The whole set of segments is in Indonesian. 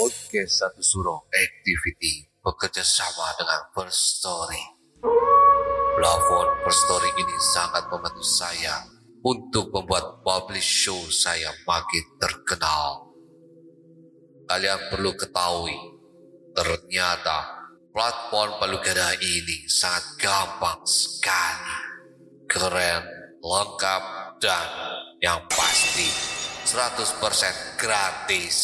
Podcast Satu Suro Activity bekerja sama dengan First Story. Plafon First Story ini sangat membantu saya untuk membuat publish show saya makin terkenal. Kalian perlu ketahui, ternyata platform Palugada ini sangat gampang sekali. Keren, lengkap, dan yang pasti 100% gratis.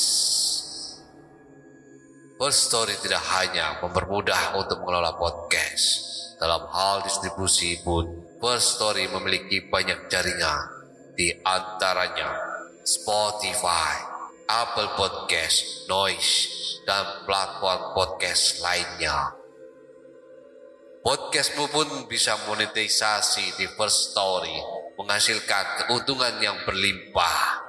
First Story tidak hanya mempermudah untuk mengelola podcast. Dalam hal distribusi pun, First Story memiliki banyak jaringan, di antaranya Spotify, Apple Podcast, Noise, dan platform podcast lainnya. Podcastmu pun bisa monetisasi di First Story, menghasilkan keuntungan yang berlimpah.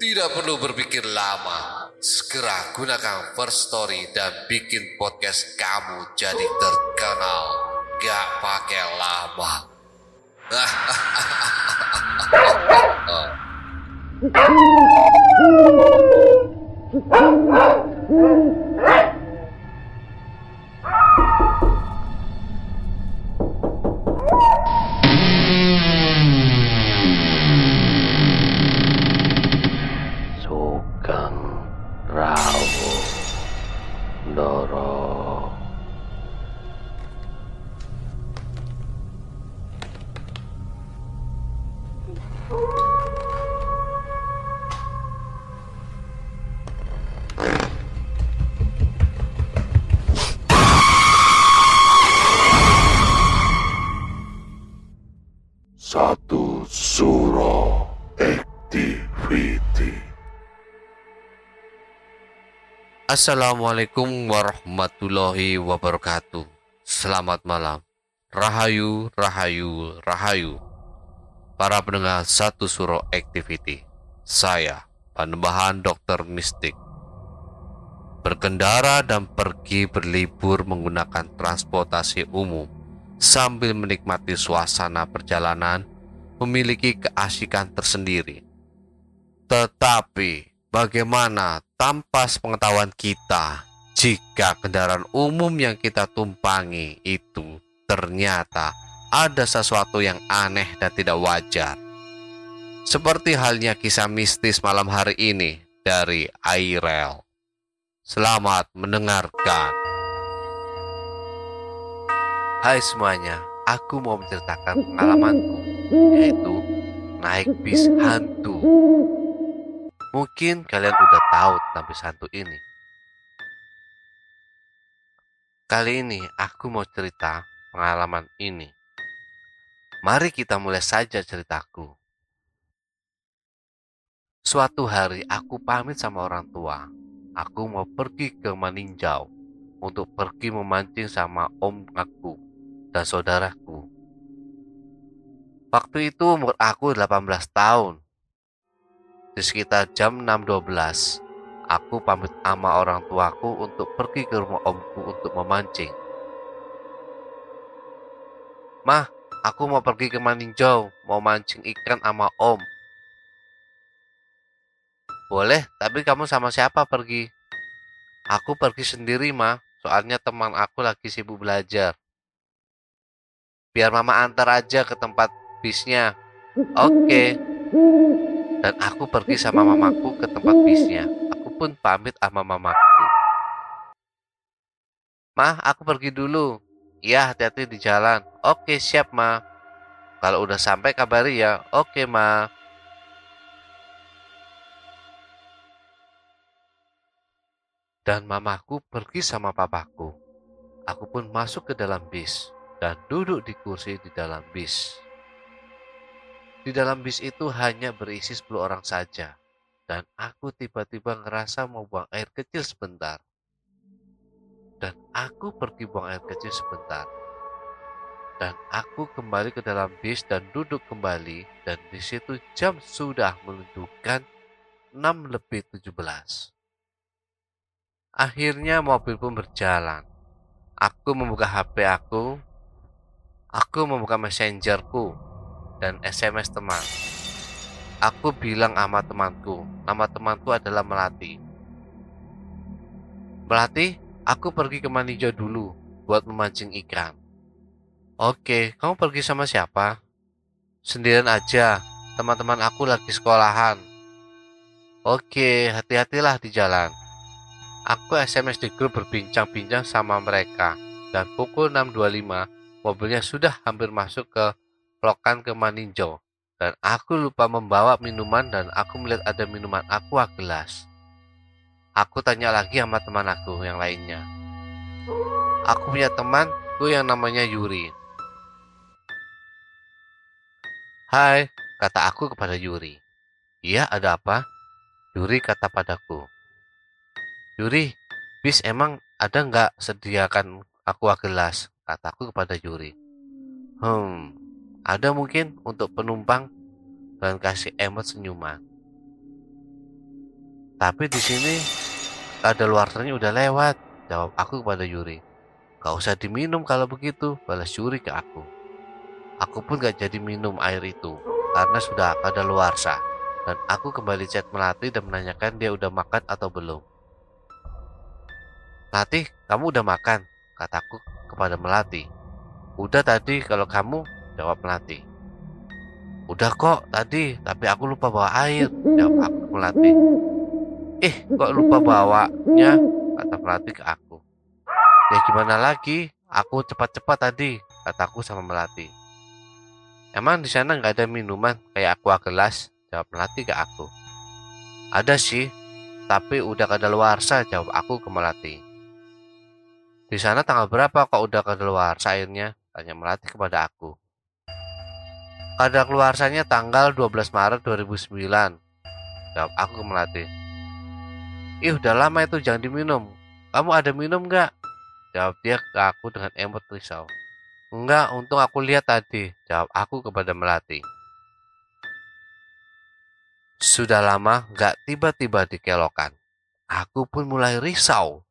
Tidak perlu berpikir lama, segera gunakan First Story dan bikin podcast kamu jadi terkenal. Gak pakai lama. Sugeng Satu Suro Activity Assalamualaikum warahmatullahi wabarakatuh. Selamat malam. Rahayu, rahayu, rahayu. Para pendengar satu suro activity. Saya, Panembahan Dokter Mistik. Berkendara dan pergi berlibur menggunakan transportasi umum sambil menikmati suasana perjalanan memiliki keasikan tersendiri. Tetapi bagaimana tanpa sepengetahuan kita jika kendaraan umum yang kita tumpangi itu ternyata ada sesuatu yang aneh dan tidak wajar. Seperti halnya kisah mistis malam hari ini dari Airel. Selamat mendengarkan. Hai semuanya, aku mau menceritakan pengalamanku, yaitu naik bis hantu. Mungkin kalian udah tahu tentang bis hantu ini. Kali ini aku mau cerita pengalaman ini. Mari kita mulai saja ceritaku. Suatu hari aku pamit sama orang tua. Aku mau pergi ke Maninjau untuk pergi memancing sama om aku dan saudaraku. Waktu itu umur aku 18 tahun. Di sekitar jam 6.12, aku pamit sama orang tuaku untuk pergi ke rumah omku untuk memancing. Mah, aku mau pergi ke Maninjau, mau mancing ikan sama om. Boleh, tapi kamu sama siapa pergi? Aku pergi sendiri, mah. Soalnya teman aku lagi sibuk belajar. Biar mama antar aja ke tempat bisnya. Oke. Dan aku pergi sama mamaku ke tempat bisnya. Aku pun pamit sama mamaku. Mah, aku pergi dulu. Iya, hati-hati di jalan. Oke, siap, Ma. Kalau udah sampai kabari ya. Oke, Ma. Dan mamaku pergi sama papaku. Aku pun masuk ke dalam bis dan duduk di kursi di dalam bis. Di dalam bis itu hanya berisi 10 orang saja. Dan aku tiba-tiba ngerasa mau buang air kecil sebentar. Dan aku pergi buang air kecil sebentar. Dan aku kembali ke dalam bis dan duduk kembali dan di situ jam sudah menunjukkan 6 lebih 17. Akhirnya mobil pun berjalan. Aku membuka HP aku. Aku membuka messengerku dan SMS teman. Aku bilang sama temanku, nama temanku adalah Melati. Melati, aku pergi ke Manijo dulu buat memancing ikan. Oke, kamu pergi sama siapa? Sendirian aja, teman-teman aku lagi sekolahan. Oke, hati-hatilah di jalan. Aku SMS di grup berbincang-bincang sama mereka. Dan pukul 6.25, mobilnya sudah hampir masuk ke lokan ke Maninjo. Dan aku lupa membawa minuman dan aku melihat ada minuman aqua gelas. Aku tanya lagi sama teman aku yang lainnya. Aku punya temanku yang namanya Yuri. Hai, kata aku kepada Yuri. Iya, ada apa? Yuri kata padaku. Yuri, bis emang ada nggak sediakan aqua gelas? Kataku kepada Yuri. Hmm, ada mungkin untuk penumpang dan kasih emot senyuman. Tapi di sini ada luarsanya udah lewat, jawab aku kepada Yuri. Gak usah diminum kalau begitu, balas Yuri ke aku. Aku pun gak jadi minum air itu, karena sudah pada luarsa. Dan aku kembali chat Melati dan menanyakan dia udah makan atau belum. Melati, kamu udah makan? Kataku kepada Melati. Udah tadi, kalau kamu, jawab Melati. Udah kok tadi, tapi aku lupa bawa air, jawab aku Melati. Eh, kok lupa bawanya? Kata Melati ke aku. Ya gimana lagi? Aku cepat-cepat tadi, kataku sama Melati. Emang di sana nggak ada minuman kayak aqua gelas? Jawab Melati ke aku. Ada sih, tapi udah kada luarsa, jawab aku ke Melati. Di sana tanggal berapa kok udah kada luarsa airnya? Tanya Melati kepada aku. Kada keluarsanya tanggal 12 Maret 2009. Jawab aku ke Melati. Ih udah lama itu jangan diminum. Kamu ada minum nggak? Jawab dia ke aku dengan emot risau. Enggak, untung aku lihat tadi. Jawab aku kepada Melati. Sudah lama nggak tiba-tiba dikelokan. Aku pun mulai risau.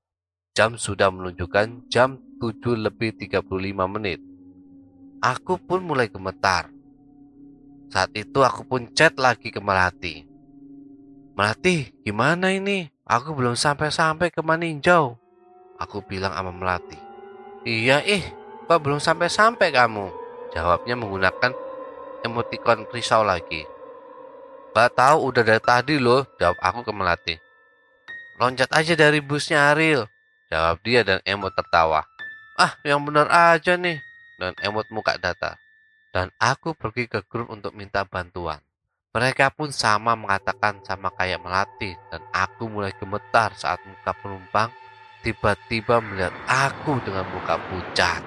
Jam sudah menunjukkan jam 7 lebih 35 menit. Aku pun mulai gemetar. Saat itu aku pun chat lagi ke Melati. Melati, gimana ini? Aku belum sampai-sampai ke Maninjau. Aku bilang sama Melati. Iya ih, kok belum sampai-sampai kamu? Jawabnya menggunakan emoticon risau lagi. Gak tahu udah dari tadi loh, jawab aku ke Melati. Loncat aja dari busnya Ariel, jawab dia dan emot tertawa. Ah, yang bener aja nih, dan emot muka datar. Dan aku pergi ke grup untuk minta bantuan. Mereka pun sama mengatakan sama kayak Melati dan aku mulai gemetar saat muka penumpang tiba-tiba melihat aku dengan muka pucat.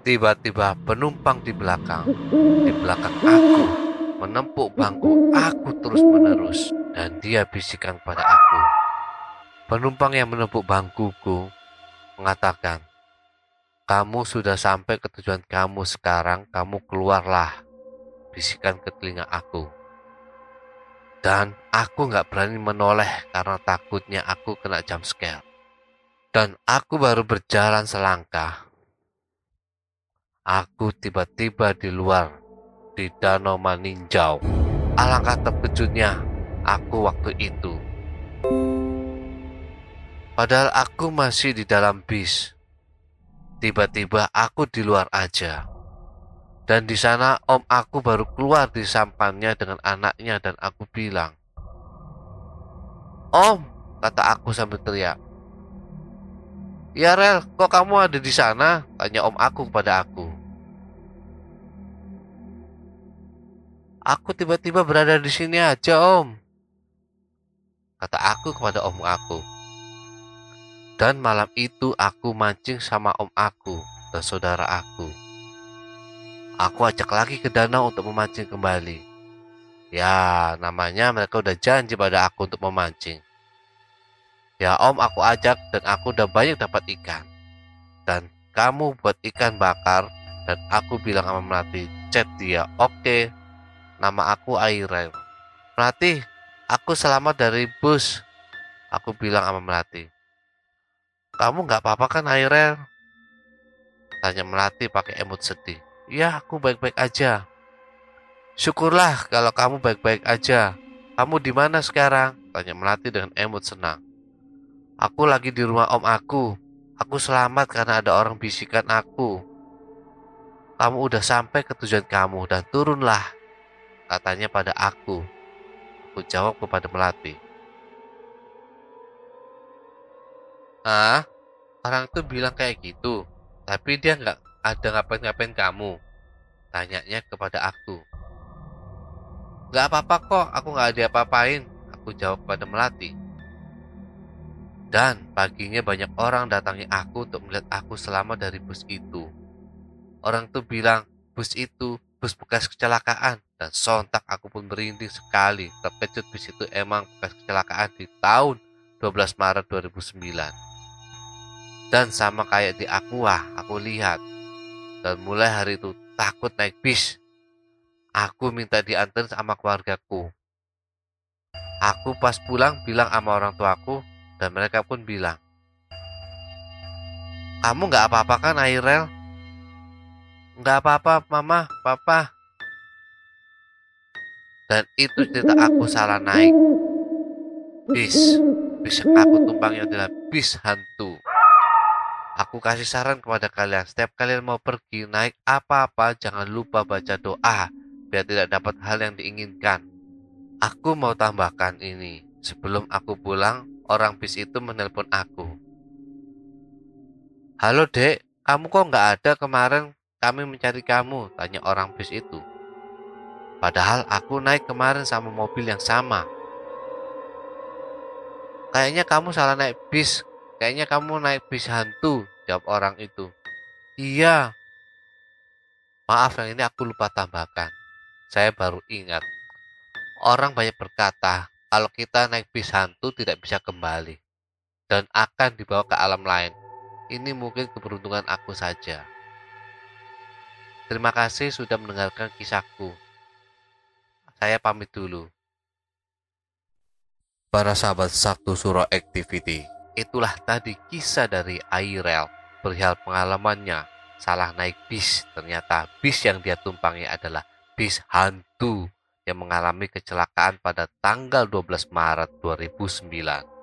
Tiba-tiba penumpang di belakang, di belakang aku, menempuk bangku aku terus-menerus dan dia bisikan pada aku. Penumpang yang menempuk bangkuku mengatakan, kamu sudah sampai ke tujuan kamu sekarang, kamu keluarlah bisikan ke telinga aku. Dan aku nggak berani menoleh karena takutnya aku kena jump scare. Dan aku baru berjalan selangkah. Aku tiba-tiba di luar di Danau Maninjau. Alangkah terkejutnya aku waktu itu. Padahal aku masih di dalam bis. Tiba-tiba aku di luar aja. Dan di sana om aku baru keluar di sampannya dengan anaknya dan aku bilang, Om, kata aku sambil teriak. Ya Rel, kok kamu ada di sana? Tanya om aku kepada aku. Aku tiba-tiba berada di sini aja om. Kata aku kepada om aku. Dan malam itu aku mancing sama om aku dan saudara aku. Aku ajak lagi ke danau untuk memancing kembali. Ya, namanya mereka udah janji pada aku untuk memancing. Ya om aku ajak dan aku udah banyak dapat ikan. Dan kamu buat ikan bakar dan aku bilang sama Melati, chat dia, oke. Okay. Nama aku Airel. Melati, aku selamat dari bus. Aku bilang sama Melati. Kamu nggak apa-apa kan Airel? Tanya Melati pakai emot sedih. Ya, aku baik-baik aja. Syukurlah kalau kamu baik-baik aja. Kamu di mana sekarang? Tanya Melati dengan emot senang. Aku lagi di rumah om aku. Aku selamat karena ada orang bisikan aku. Kamu udah sampai ke tujuan kamu dan turunlah. Katanya pada aku. Aku jawab kepada Melati. Ah, orang itu bilang kayak gitu. Tapi dia nggak ada ngapain-ngapain kamu. Tanyanya kepada aku. Gak apa-apa kok, aku nggak ada apa-apain. Aku jawab pada Melati. Dan paginya banyak orang datangi aku untuk melihat aku selamat dari bus itu. Orang itu bilang, bus itu bus bekas kecelakaan. Dan sontak aku pun merinding sekali. Terkejut bus itu emang bekas kecelakaan di tahun 12 Maret 2009. Dan sama kayak di Aqua, aku lihat. Dan mulai hari itu takut naik bis. Aku minta diantar sama keluargaku. Aku pas pulang bilang sama orang tuaku dan mereka pun bilang, Kamu nggak apa-apa kan Airel? Nggak apa-apa mama, papa. Dan itu cerita aku salah naik. Bis, bis yang aku tumpangi adalah bis hantu. Aku kasih saran kepada kalian, setiap kalian mau pergi naik apa-apa, jangan lupa baca doa, biar tidak dapat hal yang diinginkan. Aku mau tambahkan ini, sebelum aku pulang, orang bis itu menelpon aku. Halo dek, kamu kok nggak ada kemarin kami mencari kamu, tanya orang bis itu. Padahal aku naik kemarin sama mobil yang sama. Kayaknya kamu salah naik bis, kayaknya kamu naik bis hantu, jawab orang itu. Iya. Maaf yang ini aku lupa tambahkan. Saya baru ingat. Orang banyak berkata, kalau kita naik bis hantu tidak bisa kembali dan akan dibawa ke alam lain. Ini mungkin keberuntungan aku saja. Terima kasih sudah mendengarkan kisahku. Saya pamit dulu. Para sahabat Sabtu Suro Activity, itulah tadi kisah dari Airel perihal pengalamannya salah naik bis. Ternyata bis yang dia tumpangi adalah bis hantu yang mengalami kecelakaan pada tanggal 12 Maret 2009.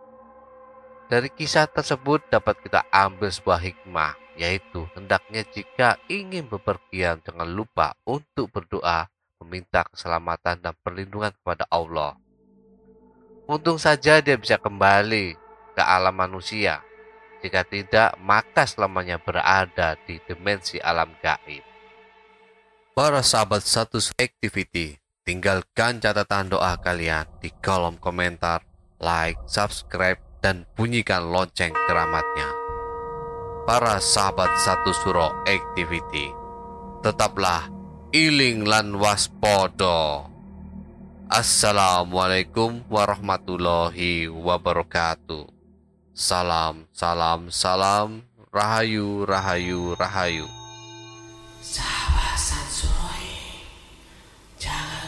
Dari kisah tersebut dapat kita ambil sebuah hikmah, yaitu hendaknya jika ingin bepergian jangan lupa untuk berdoa, meminta keselamatan dan perlindungan kepada Allah. Untung saja dia bisa kembali ke alam manusia. Jika tidak, maka selamanya berada di dimensi alam gaib. Para sahabat satu activity, Tinggalkan catatan doa kalian di kolom komentar, like, subscribe, dan bunyikan lonceng keramatnya. Para sahabat satu suro activity, tetaplah iling lan waspodo. Assalamualaikum warahmatullahi wabarakatuh. Salam, salam, salam, rahayu, rahayu, rahayu. Sahabat jangan